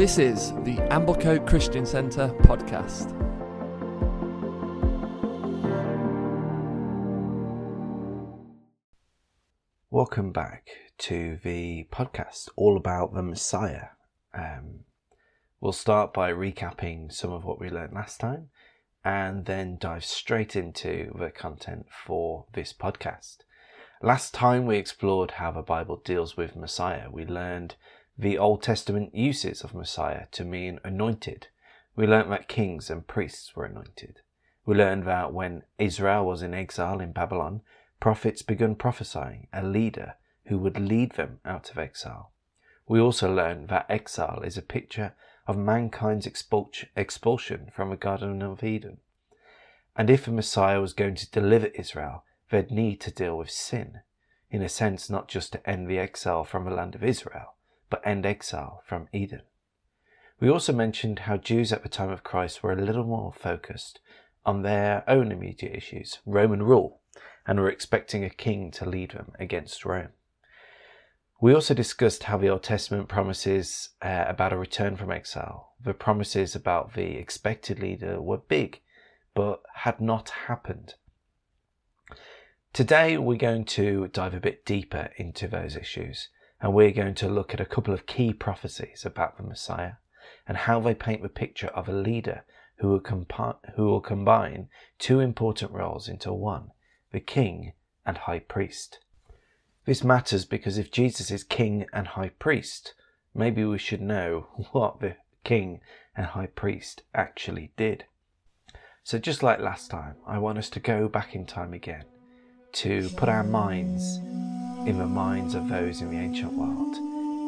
This is the Amblecote Christian Centre podcast. Welcome back to the podcast all about the Messiah. Um, we'll start by recapping some of what we learned last time and then dive straight into the content for this podcast. Last time we explored how the Bible deals with Messiah. We learned the Old Testament uses of Messiah to mean anointed. We learned that kings and priests were anointed. We learned that when Israel was in exile in Babylon, prophets began prophesying a leader who would lead them out of exile. We also learned that exile is a picture of mankind's expulsion from the Garden of Eden. And if a Messiah was going to deliver Israel, they'd need to deal with sin. In a sense, not just to end the exile from the land of Israel, but end exile from Eden. We also mentioned how Jews at the time of Christ were a little more focused on their own immediate issues, Roman rule, and were expecting a king to lead them against Rome. We also discussed how the Old Testament promises uh, about a return from exile, the promises about the expected leader were big, but had not happened. Today, we're going to dive a bit deeper into those issues and we're going to look at a couple of key prophecies about the Messiah and how they paint the picture of a leader who will, compi- who will combine two important roles into one the king and high priest. This matters because if Jesus is king and high priest, maybe we should know what the king and high priest actually did. So, just like last time, I want us to go back in time again to put our minds in the minds of those in the ancient world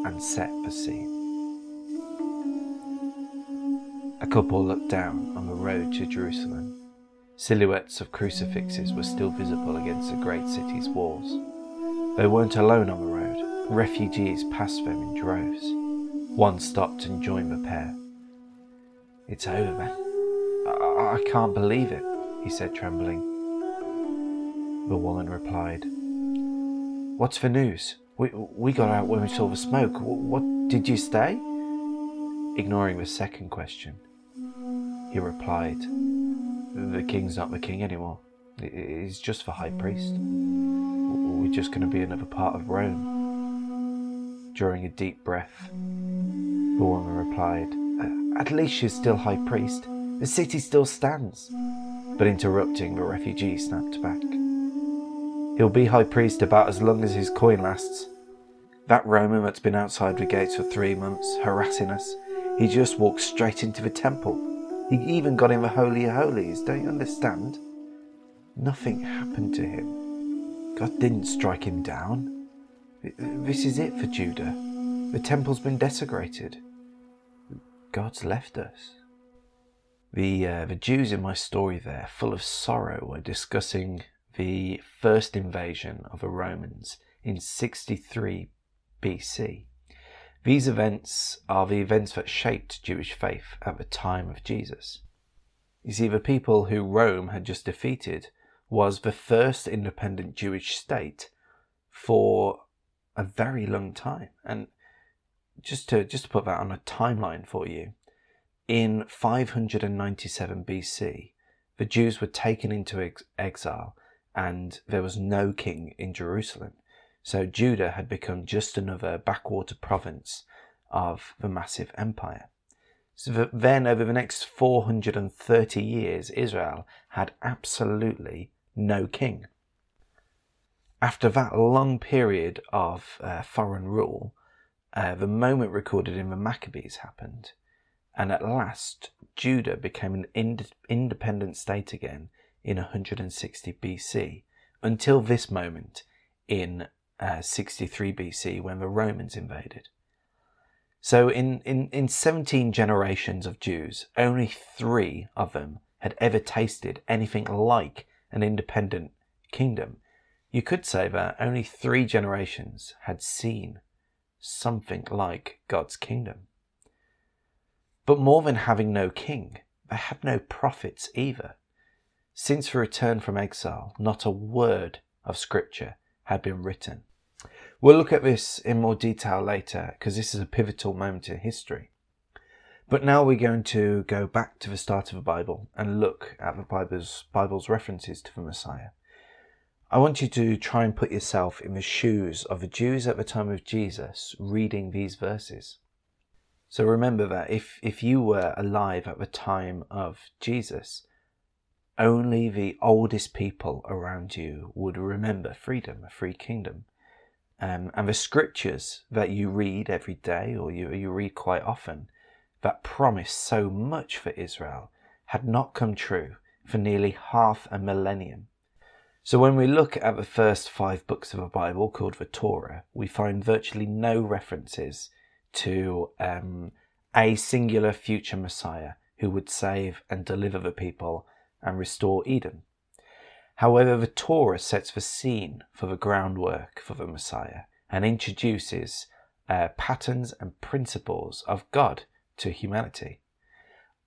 and set the scene. A couple looked down on the road to Jerusalem. Silhouettes of crucifixes were still visible against the great city's walls. They weren't alone on the road. Refugees passed them in droves. One stopped and joined the pair. It's over man. I, I can't believe it, he said, trembling. The woman replied, What's the news? We, we got out when we saw the smoke. What, what did you stay? Ignoring the second question, he replied, The king's not the king anymore. He's just the high priest. We're just going to be another part of Rome. Drawing a deep breath, the woman replied, At least she's still high priest. The city still stands. But interrupting, the refugee snapped back. He'll be high priest about as long as his coin lasts. That Roman that's been outside the gates for three months, harassing us, he just walked straight into the temple. He even got in the Holy of Holies, don't you understand? Nothing happened to him. God didn't strike him down. This is it for Judah. The temple's been desecrated. God's left us. The, uh, the Jews in my story there, full of sorrow, were discussing the first invasion of the Romans in 63 BC. These events are the events that shaped Jewish faith at the time of Jesus. You see, the people who Rome had just defeated was the first independent Jewish state for a very long time. And just to just to put that on a timeline for you, in 597 BC, the Jews were taken into ex- exile and there was no king in Jerusalem. So Judah had become just another backwater province of the massive empire. So then, over the next 430 years, Israel had absolutely no king. After that long period of uh, foreign rule, uh, the moment recorded in the Maccabees happened, and at last Judah became an ind- independent state again in 160 BC until this moment in uh, 63 BC when the Romans invaded. So, in, in, in 17 generations of Jews, only three of them had ever tasted anything like an independent kingdom. You could say that only three generations had seen something like God's kingdom. But more than having no king, they had no prophets either. Since the return from exile, not a word of Scripture had been written. We'll look at this in more detail later because this is a pivotal moment in history. But now we're going to go back to the start of the Bible and look at the Bible's, Bible's references to the Messiah. I want you to try and put yourself in the shoes of the Jews at the time of Jesus reading these verses. So remember that if, if you were alive at the time of Jesus, only the oldest people around you would remember freedom, a free kingdom. Um, and the scriptures that you read every day or you, you read quite often that promised so much for Israel had not come true for nearly half a millennium. So when we look at the first five books of the Bible called the Torah, we find virtually no references to um, a singular future Messiah who would save and deliver the people and restore Eden. However, the Torah sets the scene for the groundwork for the Messiah and introduces uh, patterns and principles of God to humanity.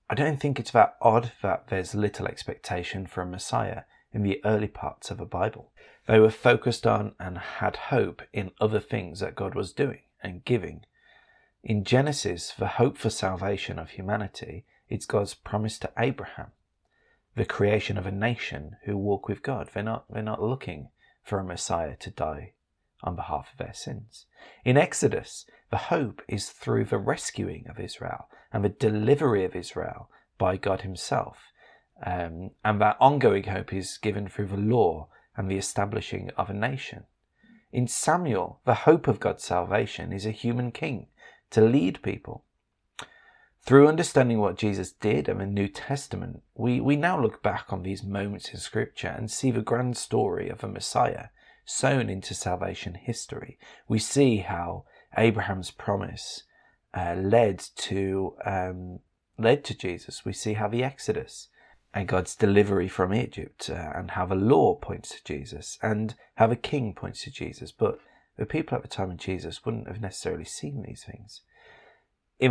I don't think it's that odd that there's little expectation for a Messiah in the early parts of the Bible. They were focused on and had hope in other things that God was doing and giving. In Genesis, the hope for salvation of humanity is God's promise to Abraham, the creation of a nation who walk with God. They're not, they're not looking for a Messiah to die on behalf of their sins. In Exodus, the hope is through the rescuing of Israel and the delivery of Israel by God Himself. Um, and that ongoing hope is given through the law and the establishing of a nation. In Samuel, the hope of God's salvation is a human king to lead people. Through understanding what Jesus did in the New Testament, we, we now look back on these moments in Scripture and see the grand story of a Messiah sown into salvation history. We see how Abraham's promise uh, led to um, led to Jesus. We see how the Exodus and God's delivery from Egypt, uh, and how the law points to Jesus, and how the king points to Jesus. But the people at the time of Jesus wouldn't have necessarily seen these things.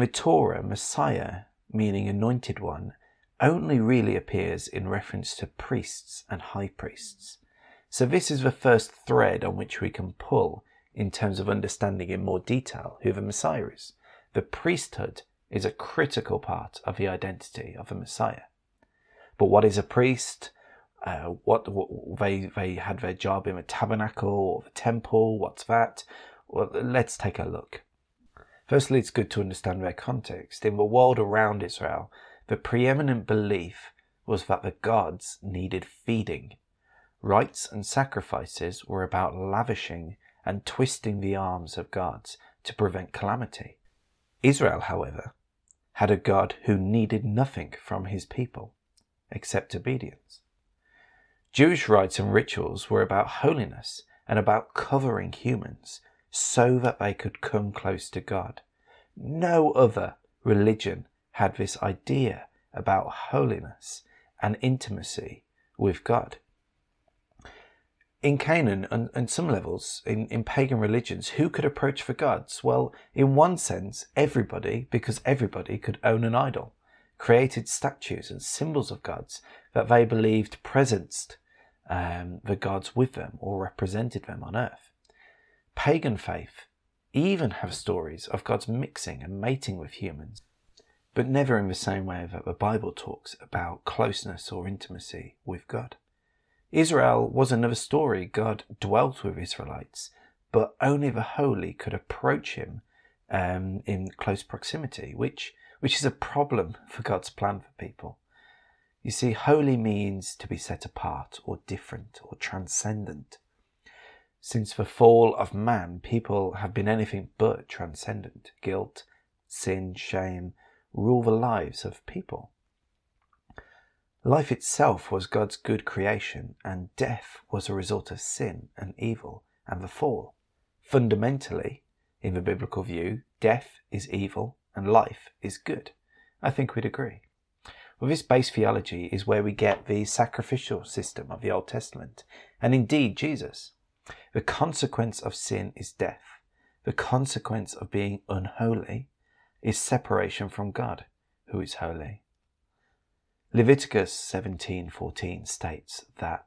Torah, Messiah, meaning anointed one, only really appears in reference to priests and high priests. So this is the first thread on which we can pull in terms of understanding in more detail who the Messiah is. The priesthood is a critical part of the identity of the Messiah. But what is a priest? Uh, what, what, they they had their job in the tabernacle or the temple? What's that? Well, let's take a look. Firstly, it's good to understand their context. In the world around Israel, the preeminent belief was that the gods needed feeding Rites and sacrifices were about lavishing and twisting the arms of gods to prevent calamity. Israel, however, had a God who needed nothing from his people except obedience. Jewish rites and rituals were about holiness and about covering humans so that they could come close to God. No other religion had this idea about holiness and intimacy with God in Canaan and, and some levels in, in pagan religions, who could approach the gods? Well, in one sense, everybody, because everybody could own an idol, created statues and symbols of gods that they believed presenced um, the gods with them or represented them on earth. Pagan faith even have stories of gods mixing and mating with humans, but never in the same way that the Bible talks about closeness or intimacy with God. Israel was another story. God dwelt with Israelites, but only the holy could approach him um, in close proximity, which, which is a problem for God's plan for people. You see, holy means to be set apart or different or transcendent. Since the fall of man, people have been anything but transcendent. Guilt, sin, shame rule the lives of people. Life itself was God's good creation, and death was a result of sin and evil and the fall. Fundamentally, in the biblical view, death is evil and life is good. I think we'd agree. Well, this base theology is where we get the sacrificial system of the Old Testament, and indeed Jesus. The consequence of sin is death. The consequence of being unholy is separation from God, who is holy. Leviticus 17:14 states that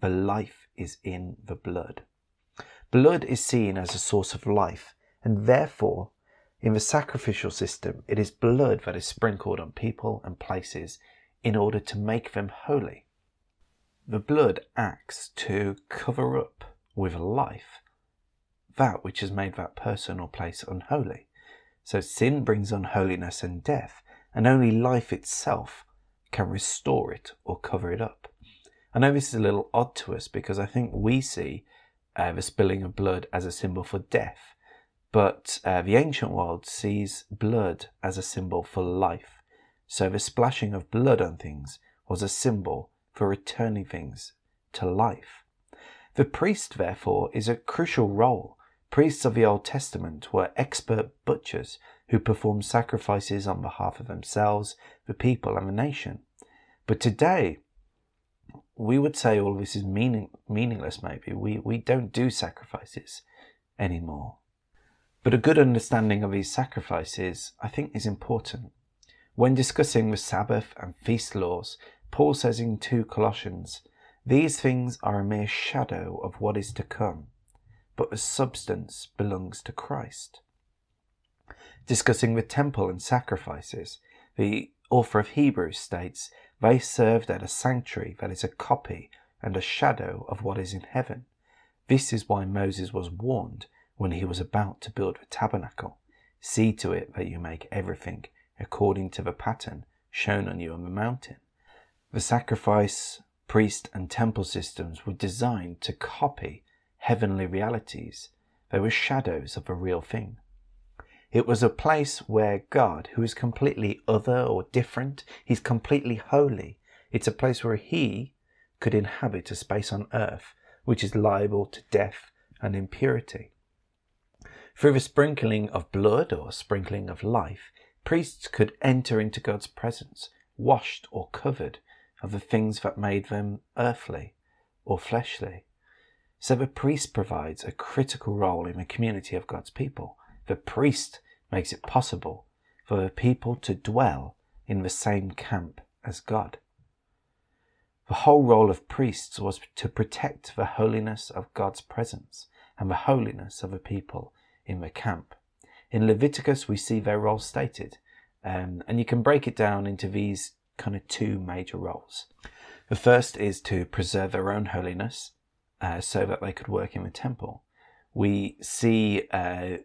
the life is in the blood. Blood is seen as a source of life, and therefore In the sacrificial system, it is blood that is sprinkled on people and places in order to make them holy. The blood acts to cover up with life that which has made that person or place unholy. So sin brings unholiness and death, and only life itself can restore it or cover it up. I know this is a little odd to us because I think we see uh, the spilling of blood as a symbol for death, but uh, the ancient world sees blood as a symbol for life. So the splashing of blood on things was a symbol for returning things to life. The priest, therefore, is a crucial role. Priests of the Old Testament were expert butchers who performed sacrifices on behalf of themselves, the people, and the nation. But today, we would say all this is meaning, meaningless, maybe. We, we don't do sacrifices anymore. But a good understanding of these sacrifices, I think, is important. When discussing the Sabbath and feast laws, Paul says in 2 Colossians, These things are a mere shadow of what is to come, but the substance belongs to Christ. Discussing the temple and sacrifices, the author of Hebrews states they served at a sanctuary that is a copy and a shadow of what is in heaven. This is why Moses was warned when he was about to build the tabernacle. See to it that you make everything according to the pattern shown on you on the mountain. The sacrifice, priest, and temple systems were designed to copy heavenly realities. They were shadows of a real thing. It was a place where God, who is completely other or different, he's completely holy. It's a place where he could inhabit a space on earth which is liable to death and impurity. Through the sprinkling of blood or sprinkling of life, priests could enter into God's presence, washed or covered of the things that made them earthly or fleshly. So the priest provides a critical role in the community of God's people. The priest makes it possible for the people to dwell in the same camp as God. The whole role of priests was to protect the holiness of God's presence and the holiness of the people in the camp. In Leviticus, we see their role stated, um, and you can break it down into these kind of two major roles. The first is to preserve their own holiness uh, so that they could work in the temple. We see uh,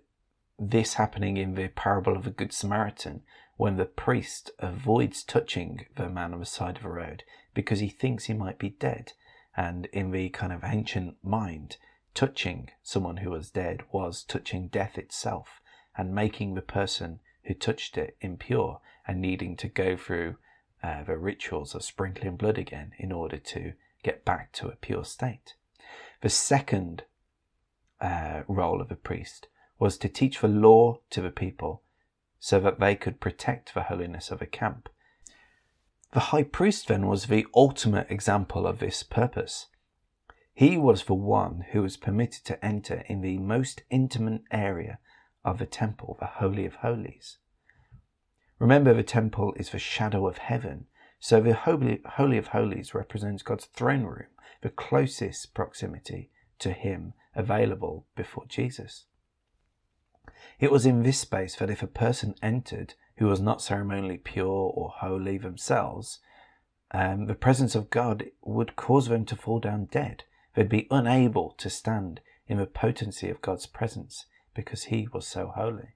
this happening in the parable of the Good Samaritan when the priest avoids touching the man on the side of the road because he thinks he might be dead. And in the kind of ancient mind, touching someone who was dead was touching death itself and making the person who touched it impure and needing to go through uh, the rituals of sprinkling blood again in order to get back to a pure state. The second uh, role of a priest was to teach the law to the people so that they could protect the holiness of a camp. The high priest then was the ultimate example of this purpose. He was the one who was permitted to enter in the most intimate area of the temple, the Holy of Holies. Remember, the temple is the shadow of heaven, so the Holy, Holy of Holies represents God's throne room, the closest proximity to Him available before Jesus. It was in this space that if a person entered who was not ceremonially pure or holy themselves, um, the presence of God would cause them to fall down dead. They'd be unable to stand in the potency of God's presence because He was so holy.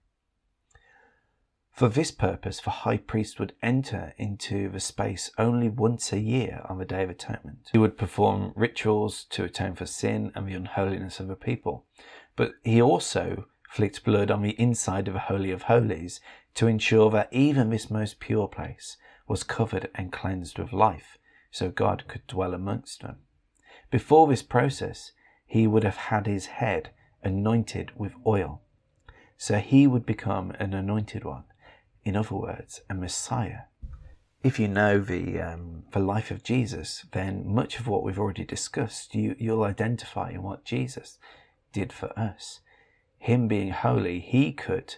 For this purpose, the high priest would enter into the space only once a year on the Day of Atonement. He would perform rituals to atone for sin and the unholiness of the people. But he also flicked blood on the inside of the Holy of Holies to ensure that even this most pure place was covered and cleansed with life, so God could dwell amongst them. Before this process, he would have had his head anointed with oil. So he would become an anointed one, in other words, a Messiah. If you know the, um, the life of Jesus, then much of what we've already discussed, you, you'll identify in what Jesus did for us him being holy, he could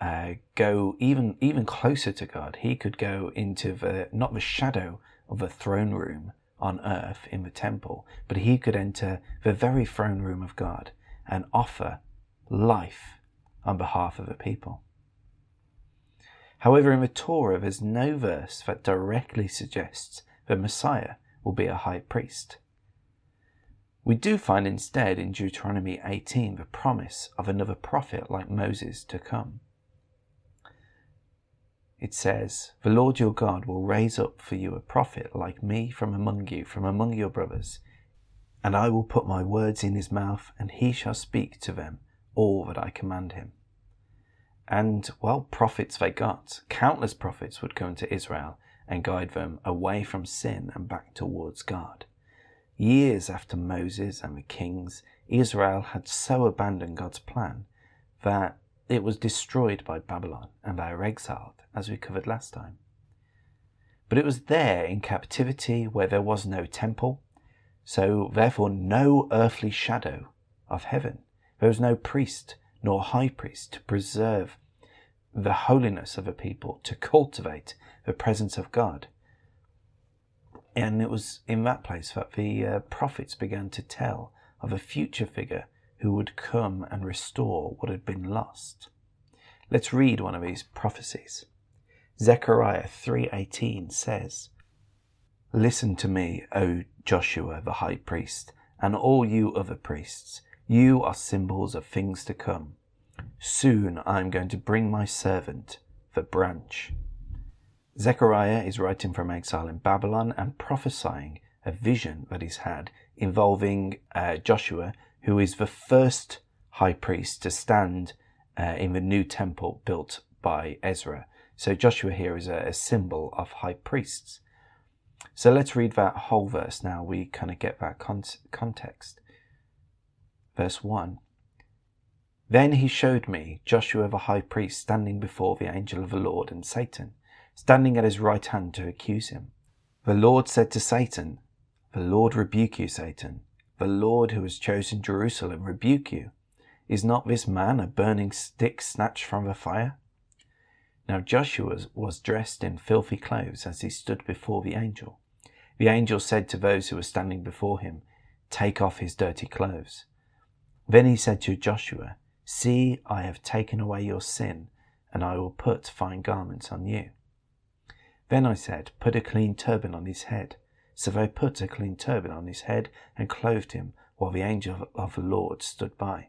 uh, go even even closer to God. He could go into the not the shadow of the throne room on earth in the temple, but he could enter the very throne room of God and offer life on behalf of the people. However, in the Torah, there's no verse that directly suggests the Messiah will be a high priest. We do find instead in Deuteronomy 18 the promise of another prophet like Moses to come. It says, The Lord your God will raise up for you a prophet like me from among you, from among your brothers, and I will put my words in his mouth, and he shall speak to them all that I command him. And, well, prophets they got. Countless prophets would come to Israel and guide them away from sin and back towards God. Years after Moses and the kings, Israel had so abandoned God's plan that it was destroyed by Babylon and they were exiled, as we covered last time. But it was there in captivity where there was no temple, so therefore no earthly shadow of heaven. There was no priest nor high priest to preserve the holiness of a people, to cultivate the presence of God. And it was in that place that the uh, prophets began to tell of a future figure who would come and restore what had been lost. Let's read one of these prophecies. Zechariah 3:18 says, "Listen to me, O Joshua the high priest, and all you other priests. You are symbols of things to come. Soon I am going to bring my servant, the branch. Zechariah is writing from exile in Babylon and prophesying a vision that he's had involving uh, Joshua, who is the first high priest to stand uh, in the new temple built by Ezra. So Joshua here is a, a symbol of high priests. So let's read that whole verse now. We kind of get that con- context. Verse 1 Then he showed me Joshua the high priest standing before the angel of the Lord and Satan, standing at his right hand to accuse him. The Lord said to Satan, The Lord rebuke you, Satan. The Lord who has chosen Jerusalem rebuke you. Is not this man a burning stick snatched from the fire? Now Joshua was dressed in filthy clothes as he stood before the angel. The angel said to those who were standing before him, Take off his dirty clothes. Then he said to Joshua, See, I have taken away your sin, and I will put fine garments on you. Then I said, Put a clean turban on his head. So they put a clean turban on his head and clothed him, while the angel of the Lord stood by.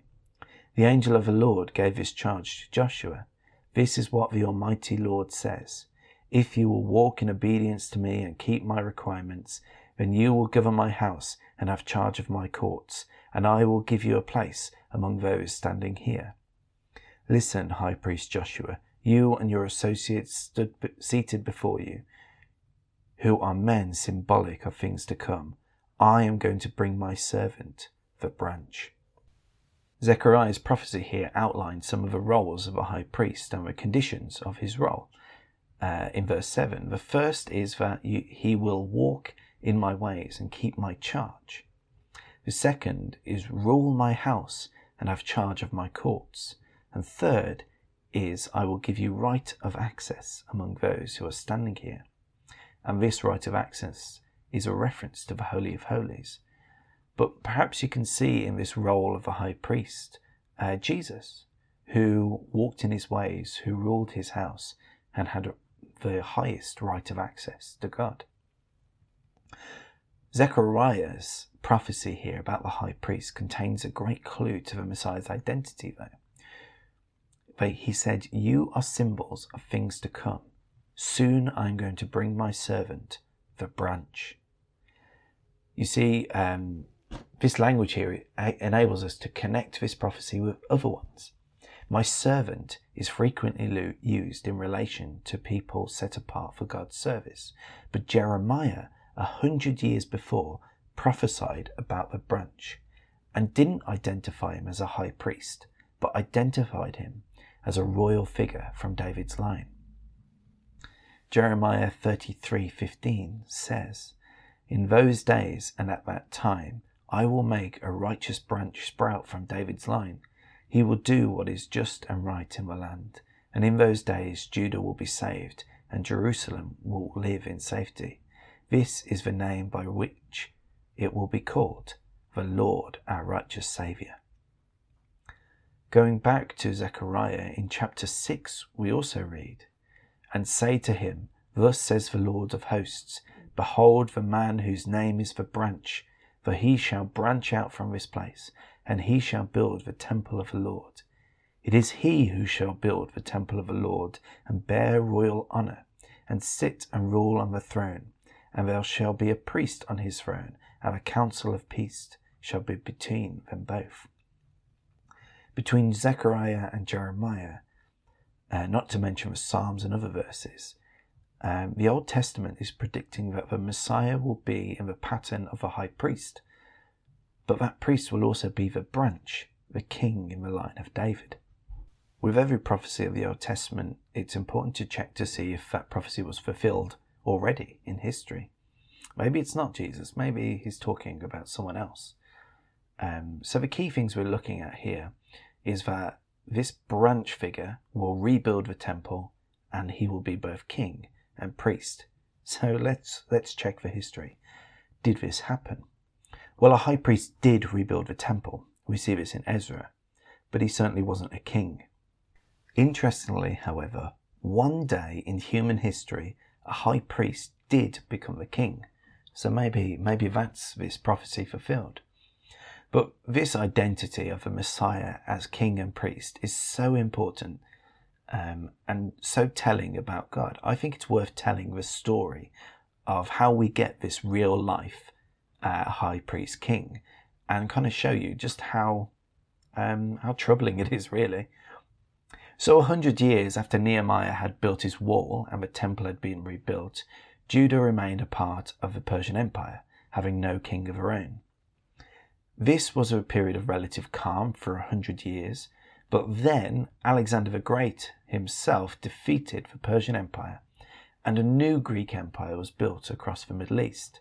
The angel of the Lord gave this charge to Joshua This is what the Almighty Lord says If you will walk in obedience to me and keep my requirements, then you will govern my house and have charge of my courts, and I will give you a place among those standing here. Listen, High Priest Joshua, you and your associates stood seated before you, who are men symbolic of things to come. I am going to bring my servant, the branch. Zechariah's prophecy here outlines some of the roles of a high priest and the conditions of his role. Uh, in verse 7, the first is that you, he will walk in my ways and keep my charge. The second is rule my house and have charge of my courts. And third is I will give you right of access among those who are standing here. And this right of access is a reference to the Holy of Holies. But perhaps you can see in this role of the high priest uh, Jesus, who walked in his ways, who ruled his house, and had the highest right of access to God. Zechariah's prophecy here about the high priest contains a great clue to the Messiah's identity, though. But he said, You are symbols of things to come. Soon I am going to bring my servant, the branch. You see, um, this language here enables us to connect this prophecy with other ones. My servant is frequently used in relation to people set apart for God's service, but Jeremiah a hundred years before, prophesied about the branch and didn't identify him as a high priest, but identified him as a royal figure from David's line. Jeremiah 33:15 says, "In those days and at that time I will make a righteous branch sprout from David's line. He will do what is just and right in the land, and in those days Judah will be saved and Jerusalem will live in safety. This is the name by which it will be called the Lord our righteous Saviour. Going back to Zechariah in chapter 6, we also read, and say to him, Thus says the Lord of hosts, Behold the man whose name is the branch, for he shall branch out from this place, and he shall build the temple of the Lord. It is he who shall build the temple of the Lord, and bear royal honour, and sit and rule on the throne. And there shall be a priest on his throne, and a council of peace shall be between them both. Between Zechariah and Jeremiah, uh, not to mention the Psalms and other verses, um, the Old Testament is predicting that the Messiah will be in the pattern of a high priest, but that priest will also be the branch, the king in the line of David. With every prophecy of the Old Testament, it's important to check to see if that prophecy was fulfilled already in history. Maybe it's not Jesus, maybe he's talking about someone else. Um, so, the key things we're looking at here is that this branch figure will rebuild the temple and he will be both king and priest. So let's let's check the history. Did this happen? Well, a high priest did rebuild the temple. We see this in Ezra, but he certainly wasn't a king. Interestingly, however, one day in human history, a high priest did become the king. So maybe maybe that's this prophecy fulfilled. But this identity of the Messiah as king and priest is so important um, and so telling about God. I think it's worth telling the story of how we get this real life uh, high priest king and kind of show you just how um, how troubling it is really. So a hundred years after Nehemiah had built his wall and the temple had been rebuilt, Judah remained a part of the Persian Empire, having no king of her own. This was a period of relative calm for a hundred years, but then Alexander the Great himself defeated the Persian Empire, and a new Greek empire was built across the Middle East.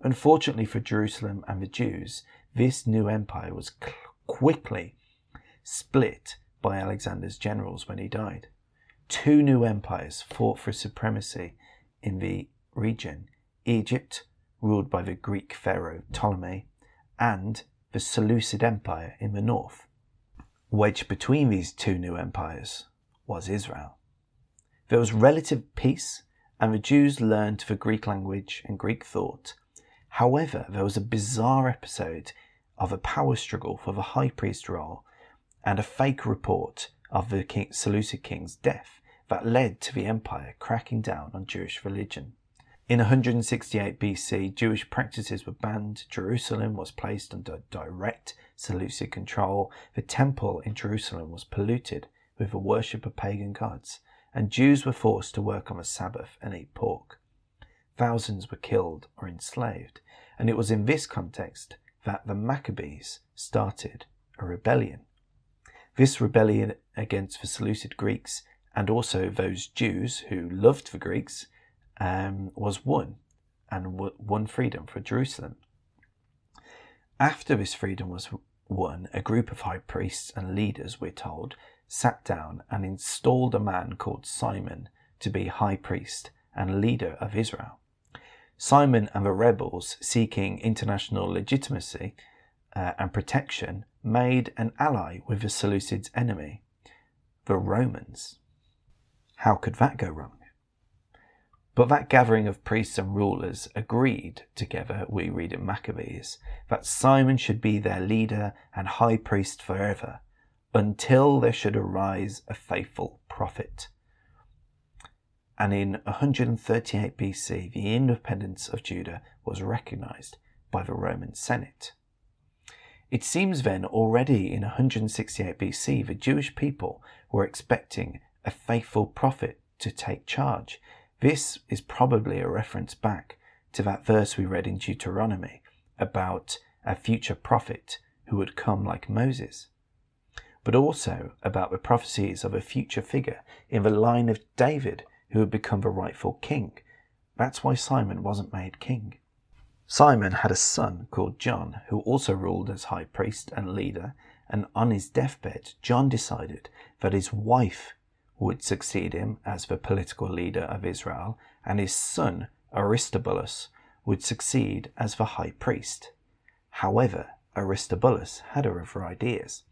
Unfortunately for Jerusalem and the Jews, this new empire was quickly split by Alexander's generals when he died. Two new empires fought for supremacy in the region Egypt, ruled by the Greek pharaoh Ptolemy, and the Seleucid Empire in the north. Wedged between these two new empires was Israel. There was relative peace, and the Jews learned the Greek language and Greek thought. However, there was a bizarre episode of a power struggle for the high priest role and a fake report of the king, Seleucid king's death that led to the empire cracking down on Jewish religion. In 168 BC, Jewish practices were banned, Jerusalem was placed under direct Seleucid control, the temple in Jerusalem was polluted with the worship of pagan gods, and Jews were forced to work on the Sabbath and eat pork. Thousands were killed or enslaved, and it was in this context that the Maccabees started a rebellion. This rebellion against the Seleucid Greeks and also those Jews who loved the Greeks um, was won and won freedom for Jerusalem. After this freedom was won, a group of high priests and leaders, we're told, sat down and installed a man called Simon to be high priest and leader of Israel. Simon and the rebels, seeking international legitimacy uh, and protection, made an ally with the Seleucids' enemy, the Romans. How could that go wrong? But that gathering of priests and rulers agreed together, we read in Maccabees, that Simon should be their leader and high priest forever, until there should arise a faithful prophet. And in 138 BC, the independence of Judah was recognized by the Roman Senate. It seems then already in 168 BC the Jewish people were expecting a faithful prophet to take charge this is probably a reference back to that verse we read in Deuteronomy about a future prophet who would come like Moses, but also about the prophecies of a future figure in the line of David who would become the rightful king. That's why Simon wasn't made king. Simon had a son called John who also ruled as high priest and leader, and on his deathbed, John decided that his wife would succeed him as the political leader of Israel, and his son Aristobulus would succeed as the high priest. However, Aristobulus had other ideas.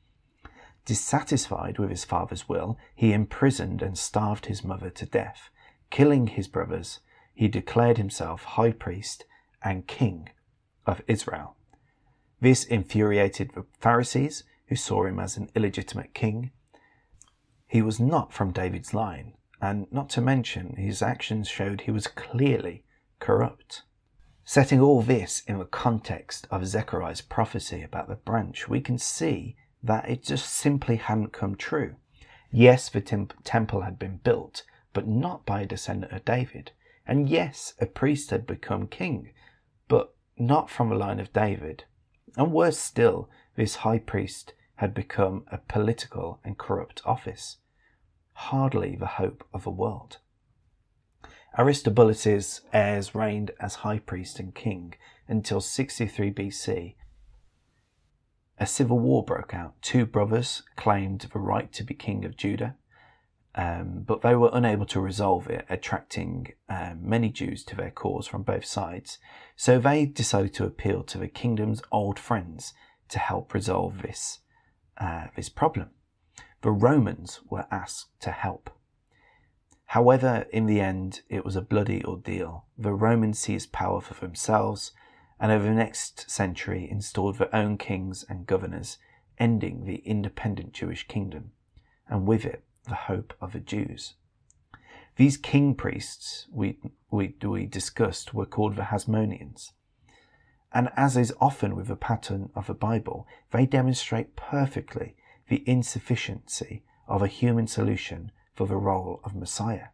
Dissatisfied with his father's will, he imprisoned and starved his mother to death, killing his brothers, he declared himself high priest and king of Israel. This infuriated the Pharisees, who saw him as an illegitimate king. He was not from David's line, and not to mention his actions showed he was clearly corrupt. Setting all this in the context of Zechariah's prophecy about the branch, we can see that it just simply hadn't come true. Yes, the temple had been built, but not by a descendant of David. And yes, a priest had become king, not from a line of David. And worse still, this high priest had become a political and corrupt office, hardly the hope of the world. Aristobulus' heirs reigned as high priest and king until 63 BC. A civil war broke out. Two brothers claimed the right to be king of Judah, um, but they were unable to resolve it, attracting um, many Jews to their cause from both sides. So they decided to appeal to the kingdom's old friends to help resolve this, uh, this problem. The Romans were asked to help. However, in the end, it was a bloody ordeal. The Romans seized power for themselves and over the next century installed their own kings and governors, ending the independent Jewish kingdom, and with it the hope of the Jews. These king priests we, we, we discussed were called the Hasmoneans. And as is often with the pattern of the Bible, they demonstrate perfectly the insufficiency of a human solution for the role of Messiah.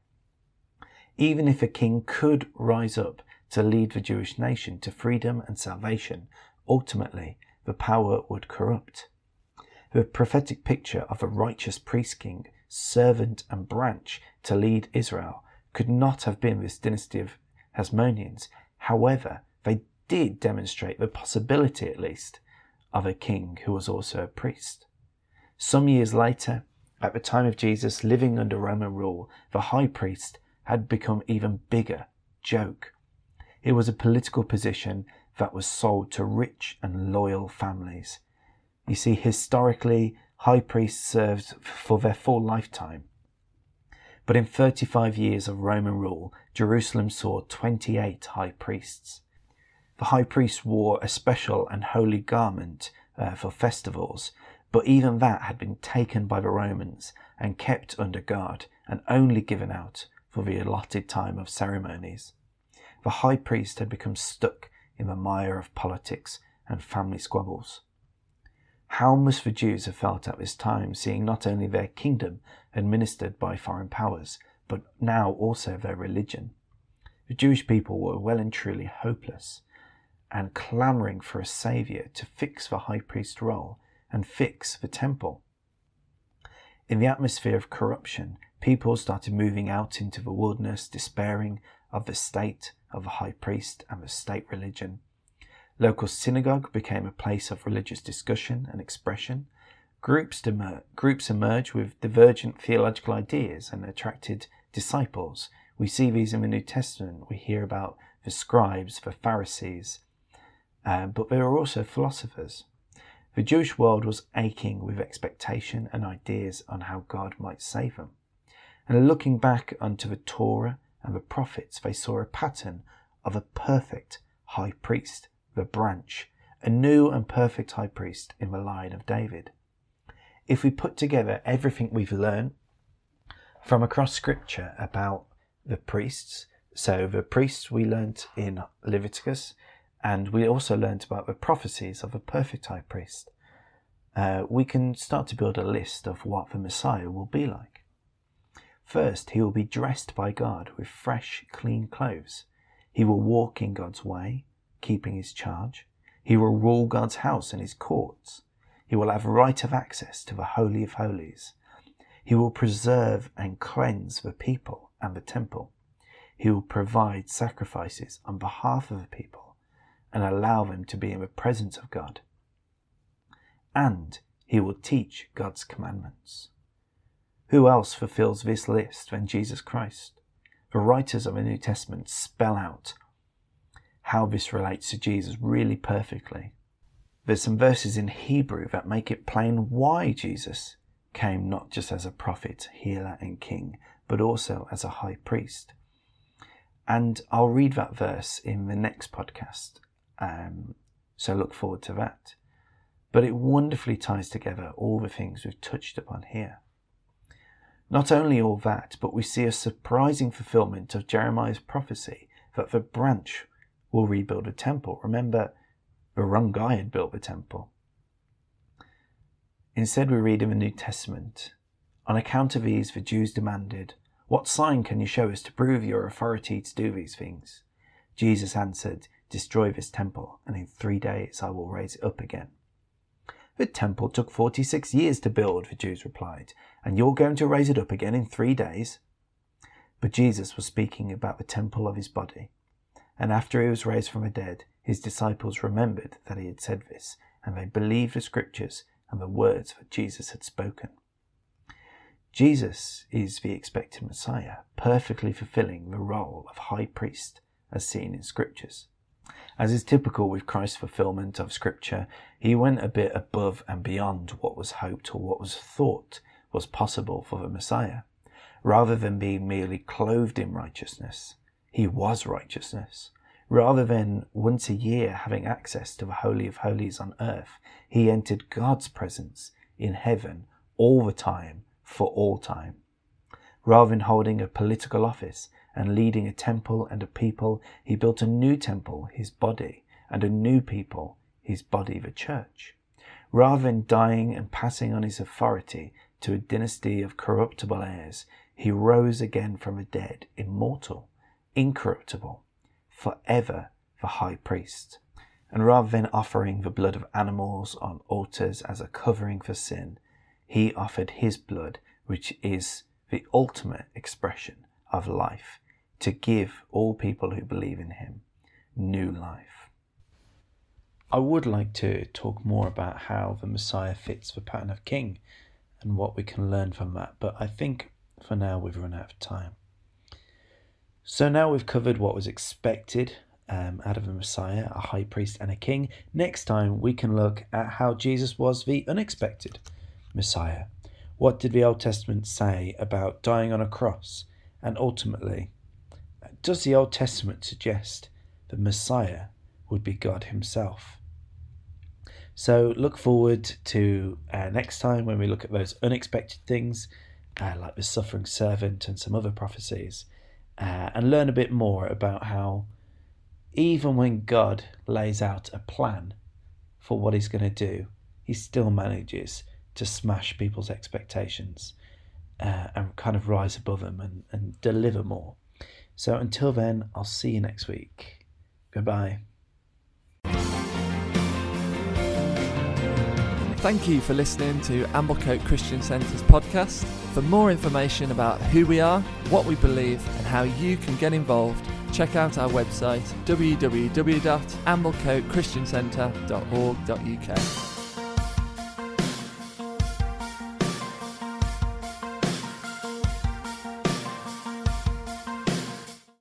Even if a king could rise up to lead the Jewish nation to freedom and salvation, ultimately the power would corrupt. The prophetic picture of a righteous priest king servant and branch to lead Israel could not have been this dynasty of Hasmoneans. However, they did demonstrate the possibility, at least, of a king who was also a priest. Some years later, at the time of Jesus living under Roman rule, the high priest had become even bigger joke. It was a political position that was sold to rich and loyal families. You see, historically, high priests served for their full lifetime. But in 35 years of Roman rule, Jerusalem saw 28 high priests. The high priest wore a special and holy garment uh, for festivals, but even that had been taken by the Romans and kept under guard and only given out for the allotted time of ceremonies. The high priest had become stuck in the mire of politics and family squabbles. How must the Jews have felt at this time, seeing not only their kingdom administered by foreign powers, but now also their religion? The Jewish people were well and truly hopeless and clamouring for a saviour to fix the high priest role and fix the temple. In the atmosphere of corruption, people started moving out into the wilderness, despairing of the state of the high priest and the state religion. Local synagogue became a place of religious discussion and expression. Groups, demer- groups emerged with divergent theological ideas and attracted disciples. We see these in the New Testament. We hear about the scribes, the Pharisees, uh, but there were also philosophers. The Jewish world was aching with expectation and ideas on how God might save them. And looking back unto the Torah and the prophets, they saw a pattern of a perfect high priest the branch, a new and perfect high priest in the line of David. If we put together everything we've learned from across scripture about the priests, so the priests we learnt in Leviticus, and we also learnt about the prophecies of a perfect high priest, uh, we can start to build a list of what the Messiah will be like. First, he will be dressed by God with fresh, clean clothes. He will walk in God's way keeping his charge. He will rule God's house and his courts. He will have right of access to the Holy of Holies. He will preserve and cleanse the people and the temple. He will provide sacrifices on behalf of the people and allow them to be in the presence of God. And he will teach God's commandments. Who else fulfills this list than Jesus Christ? The writers of the New Testament spell out how this relates to Jesus really perfectly. There's some verses in Hebrew that make it plain why Jesus came not just as a prophet, healer, and king, but also as a high priest. And I'll read that verse in the next podcast. Um, so look forward to that. But it wonderfully ties together all the things we've touched upon here. Not only all that, but we see a surprising fulfillment of Jeremiah's prophecy that the branch will rebuild a temple. Remember, guy had built the temple. Instead, we read in the New Testament On account of these, the Jews demanded, What sign can you show us to prove your authority to do these things? Jesus answered, Destroy this temple, and in three days I will raise it up again. The temple took 46 years to build, the Jews replied, and you're going to raise it up again in three days? But Jesus was speaking about the temple of his body. And after he was raised from the dead, his disciples remembered that he had said this, and they believed the scriptures and the words that Jesus had spoken. Jesus is the expected Messiah, perfectly fulfilling the role of high priest as seen in scriptures. As is typical with Christ's fulfillment of scripture, he went a bit above and beyond what was hoped or what was thought was possible for the Messiah. Rather than being merely clothed in righteousness, he was righteousness. Rather than once a year having access to the Holy of Holies on earth, he entered God's presence in heaven all the time, for all time. Rather than holding a political office and leading a temple and a people, he built a new temple, his body, and a new people, his body, the church. Rather than dying and passing on his authority to a dynasty of corruptible heirs, he rose again from the dead, immortal, incorruptible, forever the high priest. And rather than offering the blood of animals on altars as a covering for sin, he offered his blood, which is the ultimate expression of life, to give all people who believe in him new life. I would like to talk more about how the Messiah fits the pattern of king and what we can learn from that, but I think for now we've run out of time. So now we've covered what was expected um, out of a Messiah, a high priest, and a king. Next time we can look at how Jesus was the unexpected Messiah. What did the Old Testament say about dying on a cross? And ultimately, does the Old Testament suggest the Messiah would be God Himself? So look forward to uh, next time when we look at those unexpected things, uh, like the suffering servant and some other prophecies, uh, and learn a bit more about how even when God lays out a plan for what He's going to do, He still manages to smash people's expectations uh, and kind of rise above them and, and deliver more. So until then, I'll see you next week. Goodbye. Thank you for listening to Amblecote Christian Centre's podcast. For more information about who we are, what we believe, and how you can get involved, check out our website www.amblecotechristiancentre.org.uk.